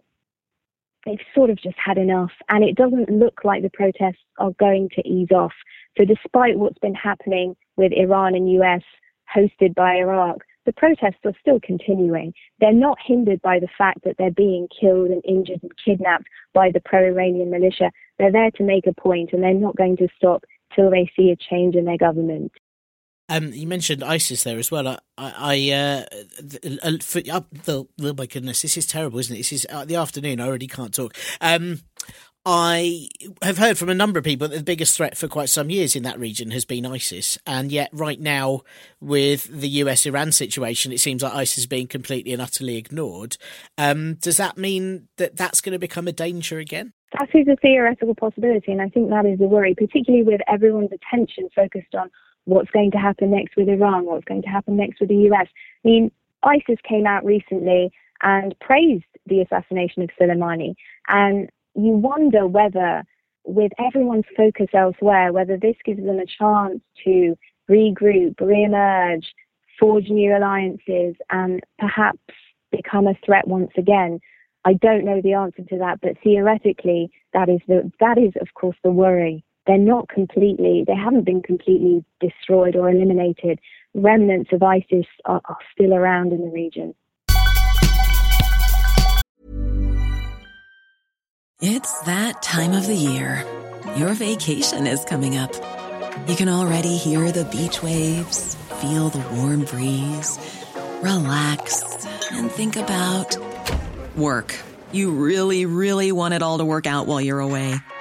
they've sort of just had enough, and it doesn't look like the protests are going to ease off. So, despite what's been happening with Iran and US hosted by Iraq, the protests are still continuing. They're not hindered by the fact that they're being killed and injured and kidnapped by the pro Iranian militia. They're there to make a point, and they're not going to stop till they see a change in their government. Um, you mentioned ISIS there as well. I, I, uh, for, uh, oh my goodness, this is terrible, isn't it? This is uh, the afternoon. I already can't talk. Um, I have heard from a number of people that the biggest threat for quite some years in that region has been ISIS, and yet right now, with the US Iran situation, it seems like ISIS is being completely and utterly ignored. Um, does that mean that that's going to become a danger again? That is a theoretical possibility, and I think that is a worry, particularly with everyone's attention focused on what's going to happen next with Iran, what's going to happen next with the US. I mean, ISIS came out recently and praised the assassination of Soleimani. And you wonder whether, with everyone's focus elsewhere, whether this gives them a chance to regroup, re-emerge, forge new alliances, and perhaps become a threat once again. I don't know the answer to that, but theoretically, that is the that is of course the worry they're not completely, they haven't been completely destroyed or eliminated. Remnants of ISIS are, are still around in the region. It's that time of the year. Your vacation is coming up. You can already hear the beach waves, feel the warm breeze relax, and think about work. You really, really want it all to work out while you're away.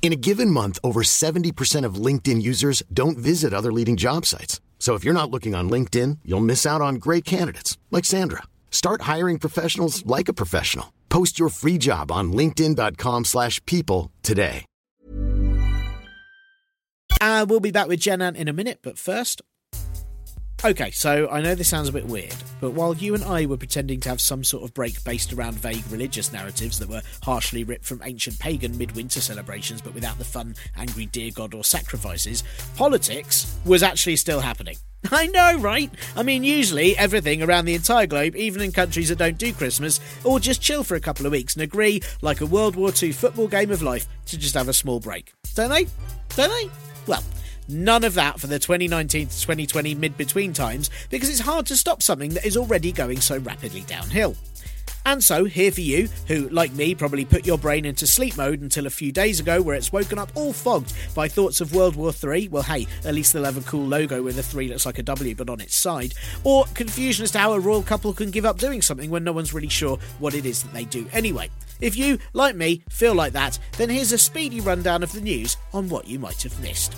In a given month, over 70% of LinkedIn users don't visit other leading job sites. So if you're not looking on LinkedIn, you'll miss out on great candidates like Sandra. Start hiring professionals like a professional. Post your free job on linkedin.com/people today. Uh, we'll be back with Jenan in a minute, but first. Okay, so I know this sounds a bit weird, but while you and I were pretending to have some sort of break based around vague religious narratives that were harshly ripped from ancient pagan midwinter celebrations but without the fun, angry deer god or sacrifices, politics was actually still happening. I know, right? I mean, usually everything around the entire globe, even in countries that don't do Christmas, or just chill for a couple of weeks and agree, like a World War II football game of life, to just have a small break. Don't they? Don't they? Well, none of that for the 2019 to 2020 mid between times because it's hard to stop something that is already going so rapidly downhill. And so, here for you, who, like me, probably put your brain into sleep mode until a few days ago, where it's woken up all fogged by thoughts of World War III. Well, hey, at least they'll have a cool logo where the 3 looks like a W but on its side. Or confusion as to how a royal couple can give up doing something when no one's really sure what it is that they do anyway. If you, like me, feel like that, then here's a speedy rundown of the news on what you might have missed.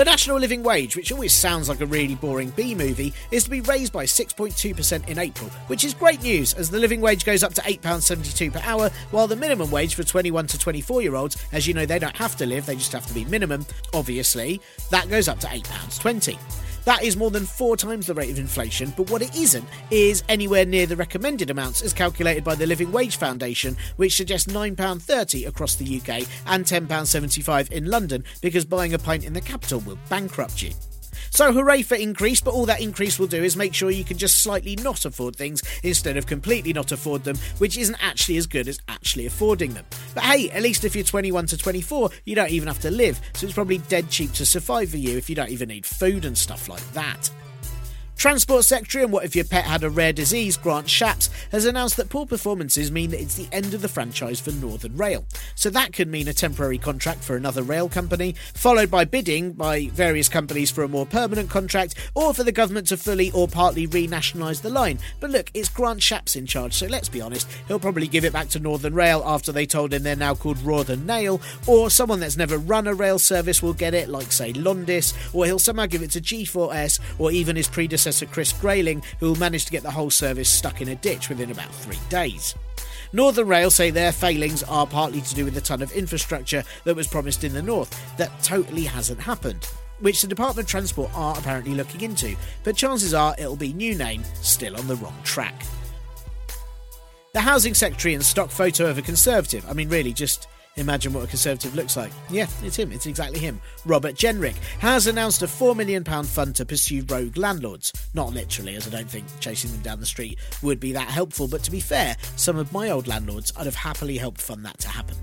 The national living wage, which always sounds like a really boring B movie, is to be raised by 6.2% in April, which is great news as the living wage goes up to £8.72 per hour, while the minimum wage for 21 to 24 year olds, as you know, they don't have to live, they just have to be minimum, obviously, that goes up to £8.20. That is more than four times the rate of inflation, but what it isn't is anywhere near the recommended amounts as calculated by the Living Wage Foundation, which suggests £9.30 across the UK and £10.75 in London because buying a pint in the capital will bankrupt you. So hooray for increase, but all that increase will do is make sure you can just slightly not afford things instead of completely not afford them, which isn't actually as good as actually affording them. But hey, at least if you're 21 to 24, you don't even have to live, so it's probably dead cheap to survive for you if you don't even need food and stuff like that. Transport Secretary and What If Your Pet Had a Rare Disease, Grant Shapps, has announced that poor performances mean that it's the end of the franchise for Northern Rail. So that could mean a temporary contract for another rail company, followed by bidding by various companies for a more permanent contract, or for the government to fully or partly renationalise the line. But look, it's Grant Shapps in charge, so let's be honest, he'll probably give it back to Northern Rail after they told him they're now called Northern Nail, or someone that's never run a rail service will get it, like say Londis, or he'll somehow give it to G4S, or even his predecessor Chris Grayling, who will manage to get the whole service stuck in a ditch within about three days. Northern Rail say their failings are partly to do with the ton of infrastructure that was promised in the north that totally hasn't happened, which the Department of Transport are apparently looking into, but chances are it'll be new name, still on the wrong track. The Housing Secretary and stock photo of a Conservative, I mean, really, just imagine what a Conservative looks like. Yeah, it's him, it's exactly him. Robert Jenrick has announced a £4 million fund to pursue rogue landlords. Not literally, as I don't think chasing them down the street would be that helpful, but to be fair, some of my old landlords I'd have happily helped fund that to happen.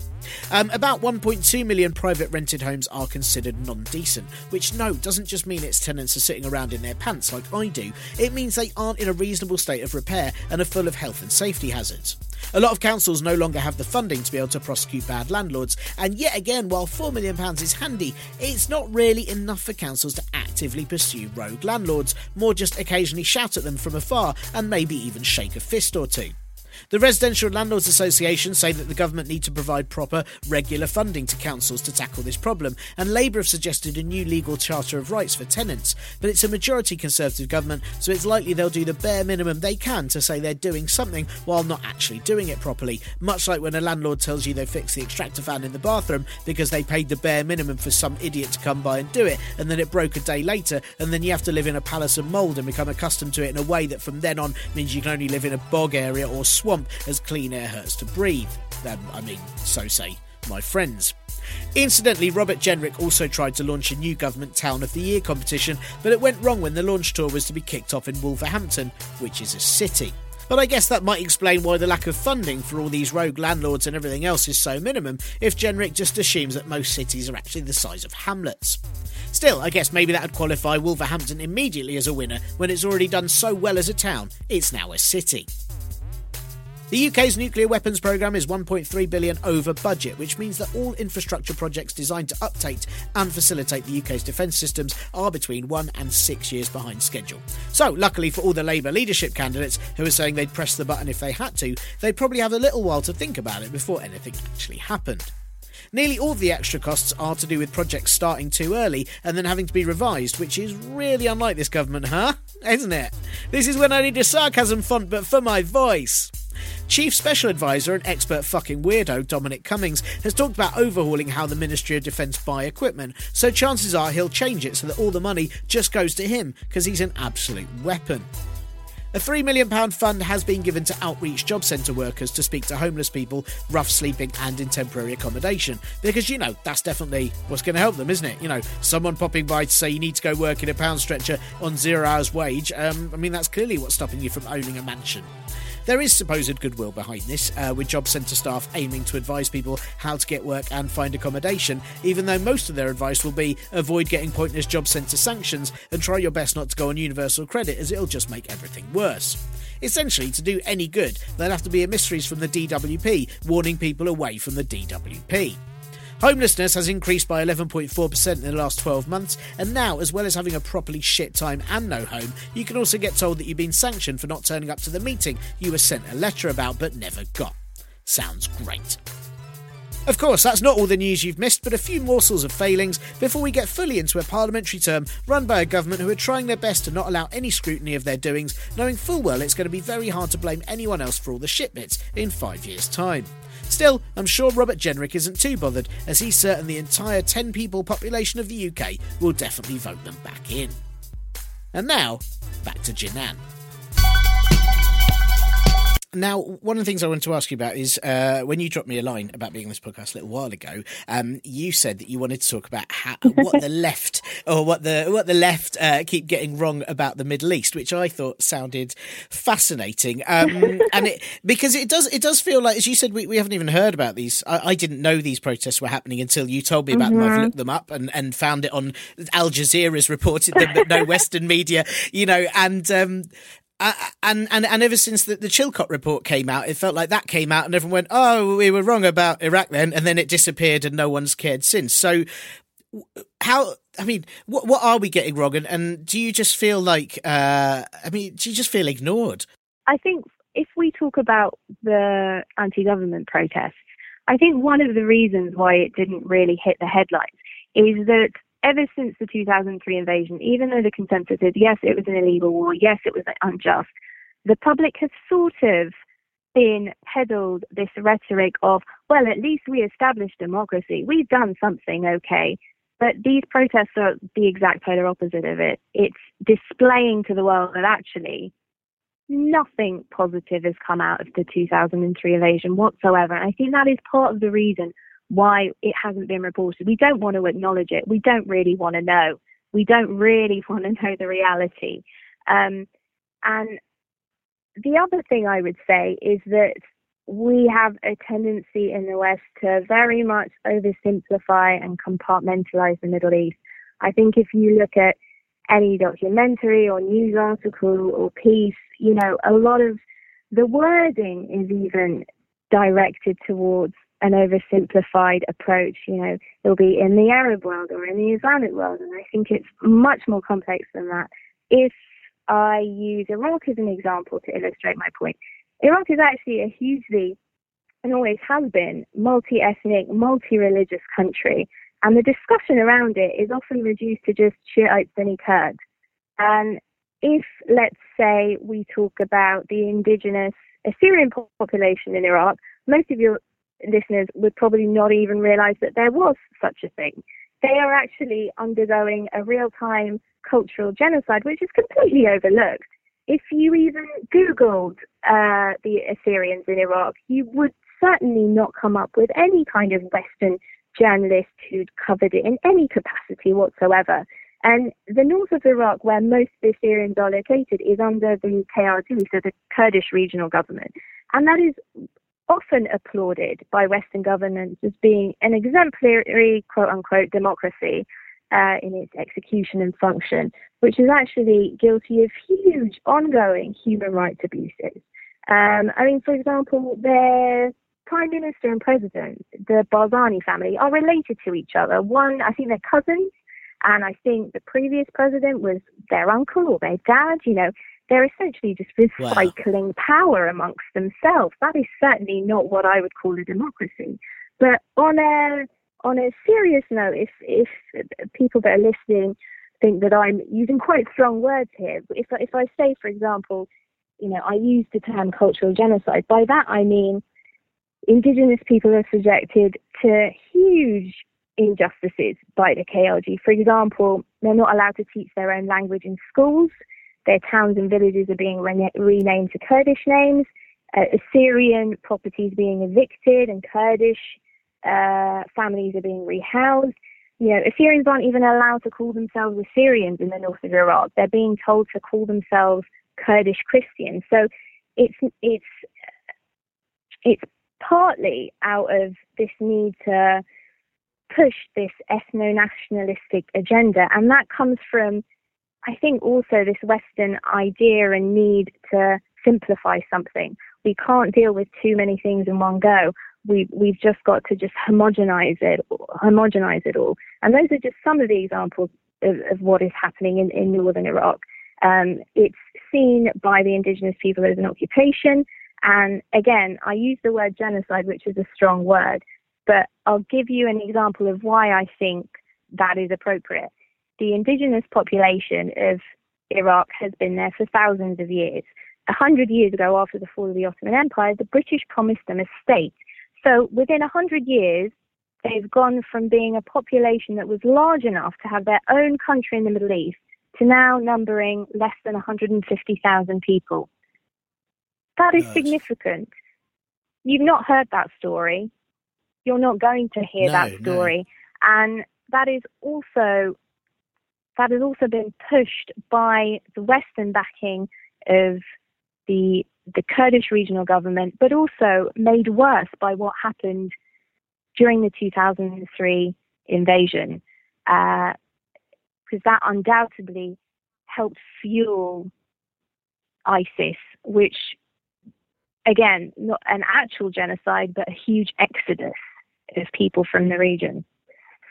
Um, about 1.2 million private rented homes are considered non decent, which no, doesn't just mean its tenants are sitting around in their pants like I do, it means they aren't in a reasonable state of repair and are full of health and safety hazards. A lot of councils no longer have the funding to be able to prosecute bad landlords, and yet again, while £4 million is handy, it's not really enough for councils to actively pursue rogue landlords, more just occasionally shout at them from afar and maybe even shake a fist or two. The Residential Landlords Association say that the government need to provide proper, regular funding to councils to tackle this problem, and Labour have suggested a new legal charter of rights for tenants. But it's a majority Conservative government, so it's likely they'll do the bare minimum they can to say they're doing something while not actually doing it properly. Much like when a landlord tells you they fixed the extractor fan in the bathroom because they paid the bare minimum for some idiot to come by and do it, and then it broke a day later, and then you have to live in a palace of mould and become accustomed to it in a way that from then on means you can only live in a bog area or swamp as clean air hurts to breathe. Um, I mean, so say my friends. Incidentally, Robert Jenrick also tried to launch a new government Town of the Year competition, but it went wrong when the launch tour was to be kicked off in Wolverhampton, which is a city. But I guess that might explain why the lack of funding for all these rogue landlords and everything else is so minimum if Jenrick just assumes that most cities are actually the size of hamlets. Still, I guess maybe that would qualify Wolverhampton immediately as a winner when it's already done so well as a town, it's now a city. The UK's nuclear weapons programme is 1.3 billion over budget, which means that all infrastructure projects designed to update and facilitate the UK's defence systems are between one and six years behind schedule. So, luckily for all the Labour leadership candidates who are saying they'd press the button if they had to, they'd probably have a little while to think about it before anything actually happened. Nearly all the extra costs are to do with projects starting too early and then having to be revised, which is really unlike this government, huh? Isn't it? This is when I need a sarcasm font, but for my voice. Chief Special Advisor and expert fucking weirdo Dominic Cummings has talked about overhauling how the Ministry of Defence buy equipment, so chances are he'll change it so that all the money just goes to him because he's an absolute weapon. A £3 million fund has been given to outreach job centre workers to speak to homeless people, rough sleeping, and in temporary accommodation. Because, you know, that's definitely what's going to help them, isn't it? You know, someone popping by to say you need to go work in a pound stretcher on zero hours wage. Um, I mean, that's clearly what's stopping you from owning a mansion. There is supposed goodwill behind this, uh, with job centre staff aiming to advise people how to get work and find accommodation, even though most of their advice will be avoid getting pointless job centre sanctions and try your best not to go on universal credit as it'll just make everything worse. Essentially, to do any good, there'll have to be emissaries from the DWP warning people away from the DWP. Homelessness has increased by 11.4% in the last 12 months, and now, as well as having a properly shit time and no home, you can also get told that you've been sanctioned for not turning up to the meeting you were sent a letter about but never got. Sounds great. Of course, that's not all the news you've missed, but a few morsels of failings before we get fully into a parliamentary term run by a government who are trying their best to not allow any scrutiny of their doings, knowing full well it's going to be very hard to blame anyone else for all the shit bits in five years' time. Still, I'm sure Robert Jenrick isn't too bothered, as he's certain the entire 10 people population of the UK will definitely vote them back in. And now, back to Jenan. Now, one of the things I wanted to ask you about is uh, when you dropped me a line about being on this podcast a little while ago, um, you said that you wanted to talk about how, what the left or what the what the left uh, keep getting wrong about the Middle East, which I thought sounded fascinating. Um, and it because it does it does feel like, as you said, we, we haven't even heard about these. I, I didn't know these protests were happening until you told me about them. I've looked them up and, and found it on Al Jazeera's reported them, but no Western media, you know, and um, and and and ever since the, the Chilcot report came out, it felt like that came out, and everyone went, "Oh, we were wrong about Iraq then," and then it disappeared, and no one's cared since. So, how? I mean, what what are we getting wrong? And, and do you just feel like? Uh, I mean, do you just feel ignored? I think if we talk about the anti-government protests, I think one of the reasons why it didn't really hit the headlines is that ever since the 2003 invasion, even though the consensus is yes, it was an illegal war, yes, it was unjust, the public has sort of been peddled this rhetoric of, well, at least we established democracy. We've done something okay. But these protests are the exact polar opposite of it. It's displaying to the world that actually nothing positive has come out of the 2003 invasion whatsoever. And I think that is part of the reason why it hasn't been reported. We don't want to acknowledge it. We don't really want to know. We don't really want to know the reality. Um, and the other thing I would say is that we have a tendency in the West to very much oversimplify and compartmentalize the Middle East. I think if you look at any documentary or news article or piece, you know, a lot of the wording is even directed towards an oversimplified approach. You know, it'll be in the Arab world or in the Islamic world, and I think it's much more complex than that. If I use Iraq as an example to illustrate my point, Iraq is actually a hugely, and always has been, multi ethnic, multi religious country. And the discussion around it is often reduced to just Shiite Sunni Kurds. And if, let's say, we talk about the indigenous Assyrian population in Iraq, most of your listeners would probably not even realize that there was such a thing. They are actually undergoing a real time cultural genocide, which is completely overlooked. If you even Googled uh, the Assyrians in Iraq, you would certainly not come up with any kind of Western journalist who'd covered it in any capacity whatsoever. And the north of Iraq, where most of the Assyrians are located, is under the KRG, so the Kurdish regional government. And that is often applauded by Western governments as being an exemplary, quote unquote, democracy uh, in its execution and function, which is actually guilty of huge ongoing human rights abuses. Um, I mean, for example, their prime minister and president, the Barzani family, are related to each other. One, I think they're cousins, and I think the previous president was their uncle or their dad. You know, they're essentially just recycling wow. power amongst themselves. That is certainly not what I would call a democracy. But on a on a serious note, if if people that are listening think that I'm using quite strong words here, if if I say, for example, you know, I use the term cultural genocide. By that I mean indigenous people are subjected to huge injustices by the KRG. For example, they're not allowed to teach their own language in schools. Their towns and villages are being re- renamed to Kurdish names. Uh, Assyrian properties being evicted, and Kurdish uh, families are being rehoused. You know, Assyrians aren't even allowed to call themselves Assyrians in the north of Iraq. They're being told to call themselves Kurdish Christians. So it's it's it's partly out of this need to push this ethno nationalistic agenda, and that comes from, I think, also this Western idea and need to simplify something. We can't deal with too many things in one go. We, we've just got to just homogenize it, homogenize it all. And those are just some of the examples of, of what is happening in, in northern Iraq. Um, it's seen by the indigenous people as an occupation. And again, I use the word genocide, which is a strong word, but I'll give you an example of why I think that is appropriate. The indigenous population of Iraq has been there for thousands of years. A hundred years ago, after the fall of the Ottoman Empire, the British promised them a state. So within a hundred years, they've gone from being a population that was large enough to have their own country in the Middle East to now numbering less than 150,000 people. That is significant. You've not heard that story. You're not going to hear no, that story. No. And that is also that has also been pushed by the Western backing of the the Kurdish regional government, but also made worse by what happened during the 2003 invasion, because uh, that undoubtedly helped fuel ISIS, which again, not an actual genocide, but a huge exodus of people from the region.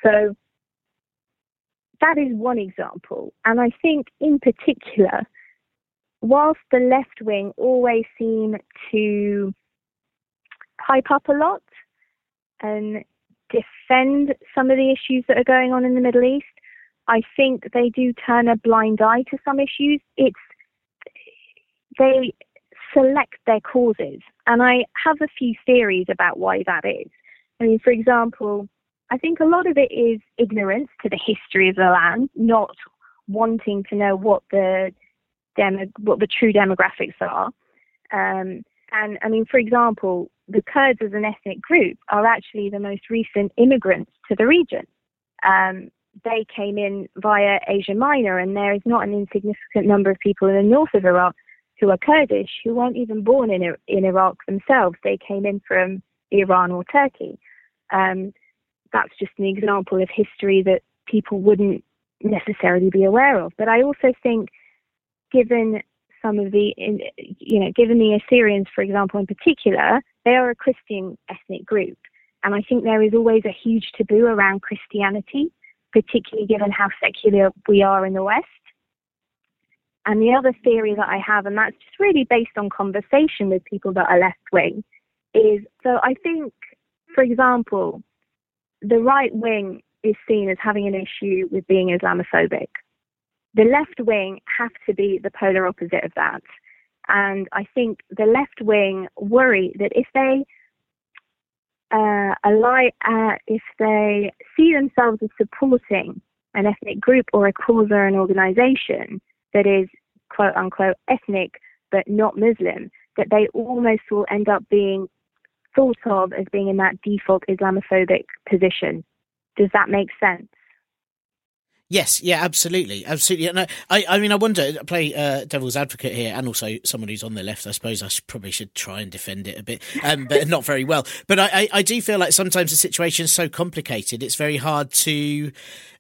So that is one example. And I think, in particular, whilst the left wing always seem to pipe up a lot and defend some of the issues that are going on in the Middle East, I think they do turn a blind eye to some issues. It's they select their causes. And I have a few theories about why that is. I mean, for example, I think a lot of it is ignorance to the history of the land, not wanting to know what the demo, what the true demographics are. Um, and I mean, for example, the Kurds as an ethnic group are actually the most recent immigrants to the region. Um, they came in via Asia Minor, and there is not an insignificant number of people in the north of Iraq who are Kurdish who weren't even born in in Iraq themselves. They came in from Iran or Turkey. Um, that's just an example of history that people wouldn't necessarily be aware of. But I also think, given some of the, you know, given the Assyrians, for example, in particular, they are a Christian ethnic group. And I think there is always a huge taboo around Christianity, particularly given how secular we are in the West. and the other theory that I have, and that's just really based on conversation with people that are left wing, is so I think, for example, the right wing is seen as having an issue with being Islamophobic. The left wing have to be the polar opposite of that. And I think the left wing worry that if they uh, ally, uh, if they see themselves as supporting an ethnic group or a cause or an organization that is quote unquote ethnic but not Muslim, that they almost will end up being thought of as being in that default Islamophobic position. Does that make sense? Yes, yeah, absolutely, absolutely. And I, I mean, I wonder, play uh, devil's advocate here, and also someone who's on the left. I suppose I should, probably should try and defend it a bit, um, but not very well. But I, I, I do feel like sometimes the situation is so complicated; it's very hard to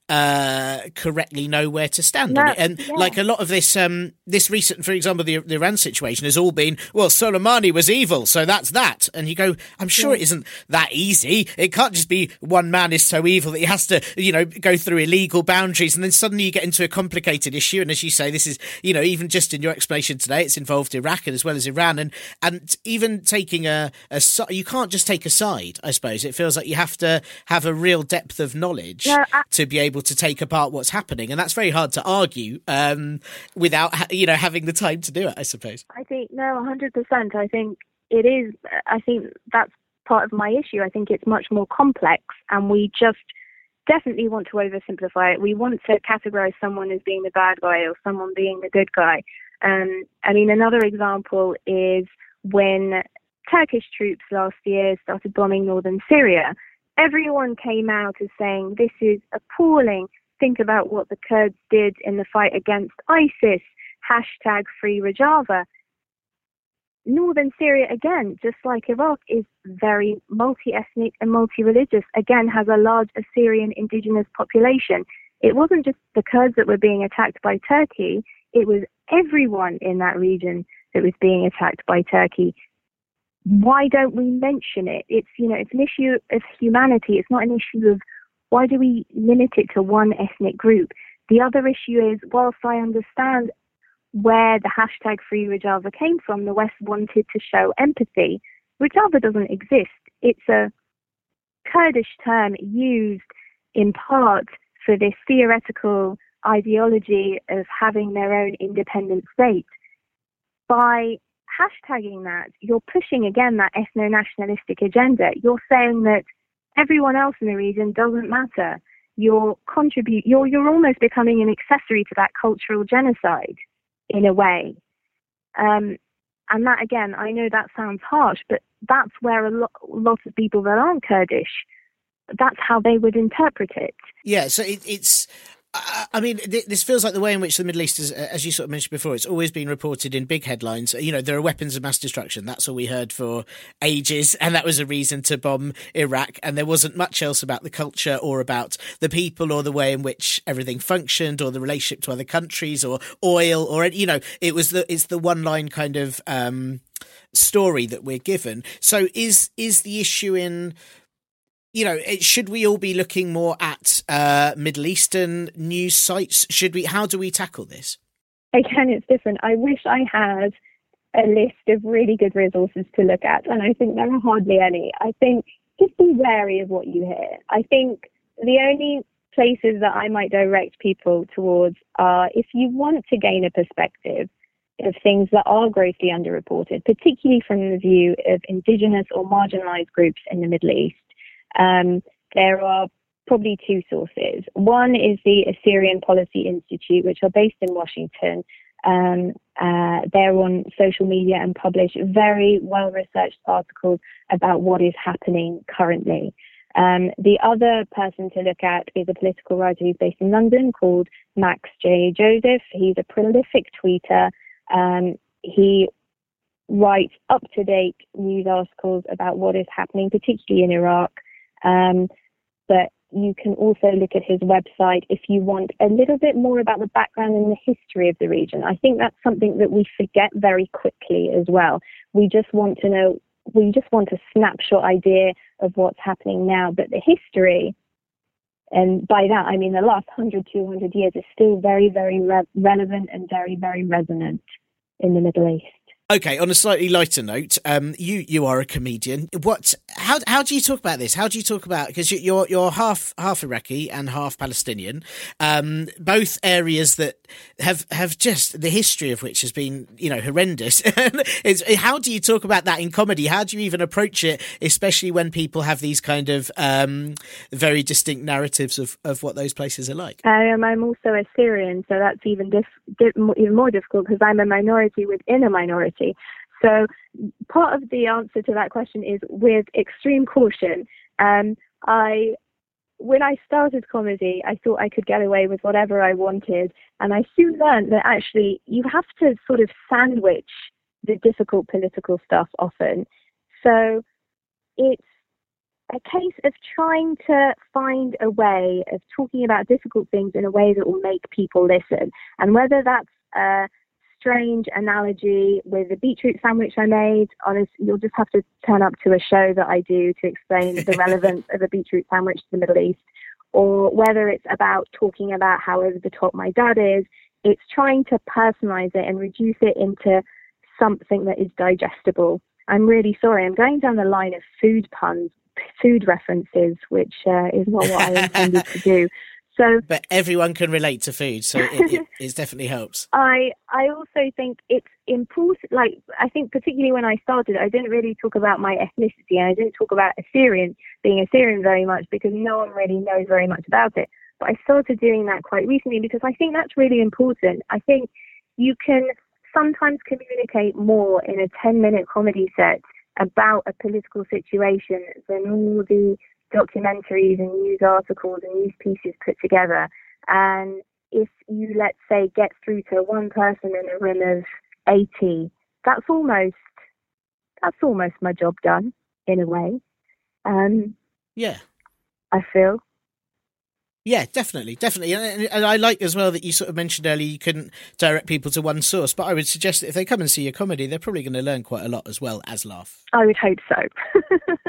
uh, correctly know where to stand on it. And yeah. like a lot of this, um, this recent, for example, the, the Iran situation has all been, well, Soleimani was evil, so that's that. And you go, I'm sure yeah. it isn't that easy. It can't just be one man is so evil that he has to, you know, go through illegal boundaries. And then suddenly you get into a complicated issue. And as you say, this is, you know, even just in your explanation today, it's involved Iraq and as well as Iran. And, and even taking a, a, you can't just take a side, I suppose. It feels like you have to have a real depth of knowledge no, I- to be able able to take apart what's happening, and that's very hard to argue um, without you know having the time to do it. I suppose. I think no, hundred percent. I think it is. I think that's part of my issue. I think it's much more complex, and we just definitely want to oversimplify it. We want to categorize someone as being the bad guy or someone being the good guy. Um, I mean, another example is when Turkish troops last year started bombing northern Syria everyone came out as saying this is appalling. Think about what the Kurds did in the fight against ISIS. Hashtag free Rojava. Northern Syria, again, just like Iraq, is very multi ethnic and multi religious, again, has a large Assyrian indigenous population. It wasn't just the Kurds that were being attacked by Turkey, it was everyone in that region that was being attacked by Turkey why don't we mention it? It's you know it's an issue of humanity. It's not an issue of why do we limit it to one ethnic group. The other issue is whilst I understand where the hashtag free Rojava came from, the West wanted to show empathy. Rojava doesn't exist. It's a Kurdish term used in part for this theoretical ideology of having their own independent state. By hashtagging that, you're pushing again that ethno nationalistic agenda. You're saying that everyone else in the region doesn't matter. You're contribute you're you're almost becoming an accessory to that cultural genocide in a way. Um, and that again, I know that sounds harsh, but that's where a lot, of people that aren't Kurdish, that's how they would interpret it. Yeah, so it, it's I mean, this feels like the way in which the Middle East is, as you sort of mentioned before, it's always been reported in big headlines. You know, there are weapons of mass destruction. That's all we heard for ages. And that was a reason to bomb Iraq. And there wasn't much else about the culture or about the people or the way in which everything functioned or the relationship to other countries or oil or, you know, it was the, it's the one line kind of, um, story that we're given. So is, is the issue in, you know, should we all be looking more at uh, Middle Eastern news sites? Should we? How do we tackle this? Again, it's different. I wish I had a list of really good resources to look at, and I think there are hardly any. I think just be wary of what you hear. I think the only places that I might direct people towards are if you want to gain a perspective of things that are grossly underreported, particularly from the view of indigenous or marginalized groups in the Middle East um, there are probably two sources. One is the Assyrian Policy Institute, which are based in Washington. Um, uh, they're on social media and publish very well researched articles about what is happening currently. Um, the other person to look at is a political writer who's based in London called Max J. Joseph. He's a prolific tweeter. Um, he writes up to date news articles about what is happening, particularly in Iraq. Um, but you can also look at his website if you want a little bit more about the background and the history of the region. I think that's something that we forget very quickly as well. We just want to know, we just want a snapshot idea of what's happening now, but the history And by that, I mean the last 100, 200 years is still very, very re- relevant and very, very resonant in the Middle East. Okay, on a slightly lighter note, um, you you are a comedian. What? How how do you talk about this? How do you talk about because you're you're half half Iraqi and half Palestinian, um, both areas that have have just the history of which has been you know horrendous. how do you talk about that in comedy? How do you even approach it, especially when people have these kind of um, very distinct narratives of, of what those places are like? Um, I'm also a Syrian, so that's even dif- even more difficult because I'm a minority within a minority. So part of the answer to that question is with extreme caution. Um, I when I started comedy, I thought I could get away with whatever I wanted, and I soon learned that actually you have to sort of sandwich the difficult political stuff often. So it's a case of trying to find a way of talking about difficult things in a way that will make people listen, and whether that's uh, strange analogy with the beetroot sandwich I made. Honest, you'll just have to turn up to a show that I do to explain the relevance of a beetroot sandwich to the Middle East, or whether it's about talking about how over the top my dad is. It's trying to personalize it and reduce it into something that is digestible. I'm really sorry. I'm going down the line of food puns, food references, which uh, is not what I intended to do. So, but everyone can relate to food, so it, it, it, definitely helps. I I also think it's important. Like I think particularly when I started, I didn't really talk about my ethnicity, and I didn't talk about Assyrian being Assyrian very much because no one really knows very much about it. But I started doing that quite recently because I think that's really important. I think you can sometimes communicate more in a 10 minute comedy set about a political situation than all the documentaries and news articles and news pieces put together. And if you, let's say, get through to one person in a room of 80, that's almost that's almost my job done in a way. Um, yeah, I feel. Yeah, definitely, definitely, and, and, I like as well that you sort of mentioned earlier you couldn't direct people to one source, but I would suggest that if they come and see your comedy, they're probably going to learn quite a lot as well as laugh. I would hope so.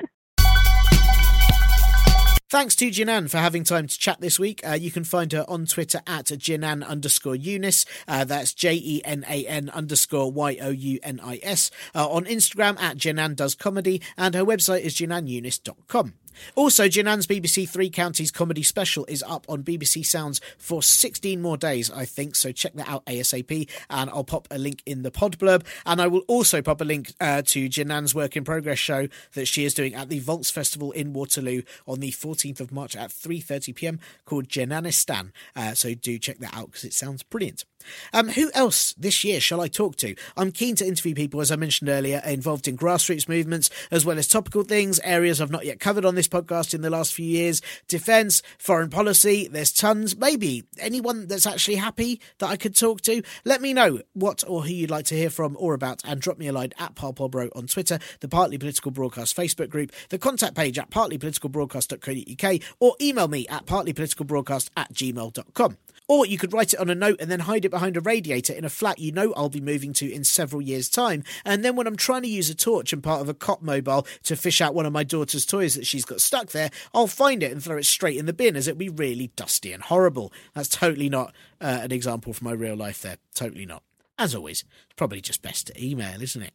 Thanks to Jenan for having time to chat this week. Uh, you can find her on Twitter at Jenan underscore Younis. Uh, that's J E N A N underscore Y O U N I S. Uh, on Instagram at Jenan Does Comedy, and her website is jenanyounis.com. Also, Jenan's BBC Three Counties comedy special is up on BBC Sounds for 16 more days, I think. So check that out ASAP. And I'll pop a link in the pod blurb. And I will also pop a link uh, to Jenan's work in progress show that she is doing at the Vaults Festival in Waterloo on the 14th of March at 3:30 pm called Jenanistan. Uh, so do check that out because it sounds brilliant. Um, who else this year shall I talk to? I'm keen to interview people, as I mentioned earlier, involved in grassroots movements, as well as topical things, areas I've not yet covered on this podcast in the last few years defence, foreign policy. There's tons. Maybe anyone that's actually happy that I could talk to. Let me know what or who you'd like to hear from or about, and drop me a line at ParPolBro on Twitter, the Partly Political Broadcast Facebook group, the contact page at partlypoliticalbroadcast.co.uk, or email me at partlypoliticalbroadcast at gmail.com. Or you could write it on a note and then hide it behind a radiator in a flat you know I'll be moving to in several years' time. And then when I'm trying to use a torch and part of a cop mobile to fish out one of my daughter's toys that she's got stuck there, I'll find it and throw it straight in the bin as it'd be really dusty and horrible. That's totally not uh, an example from my real life there. Totally not. As always, it's probably just best to email, isn't it?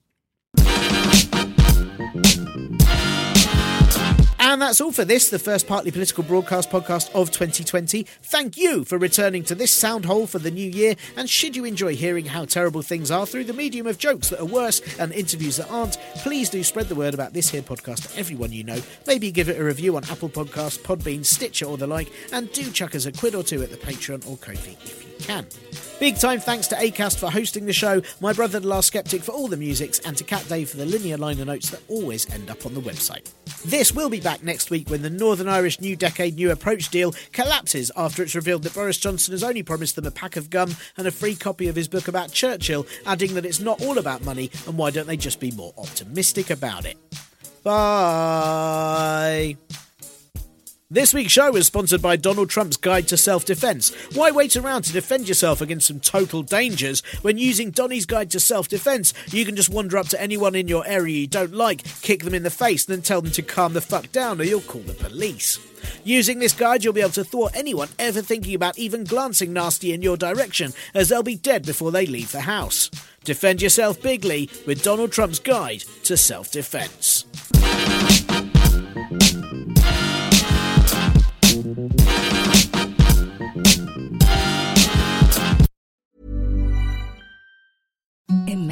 And that's all for this, the first partly political broadcast podcast of 2020. Thank you for returning to this sound hole for the new year. And should you enjoy hearing how terrible things are through the medium of jokes that are worse and interviews that aren't, please do spread the word about this here podcast to everyone you know. Maybe give it a review on Apple Podcasts, Podbean, Stitcher, or the like. And do chuck us a quid or two at the Patreon or Ko-fi if you can. Big time thanks to ACAST for hosting the show, my brother the Last Skeptic for all the musics, and to Cat Dave for the linear liner notes that always end up on the website. This will be back next week when the Northern Irish New Decade New Approach deal collapses after it's revealed that Boris Johnson has only promised them a pack of gum and a free copy of his book about Churchill, adding that it's not all about money and why don't they just be more optimistic about it. Bye. This week's show is sponsored by Donald Trump's Guide to Self Defense. Why wait around to defend yourself against some total dangers when using Donny's Guide to Self Defense? You can just wander up to anyone in your area you don't like, kick them in the face, and then tell them to calm the fuck down or you'll call the police. Using this guide, you'll be able to thwart anyone ever thinking about even glancing nasty in your direction, as they'll be dead before they leave the house. Defend yourself bigly with Donald Trump's Guide to Self Defense. En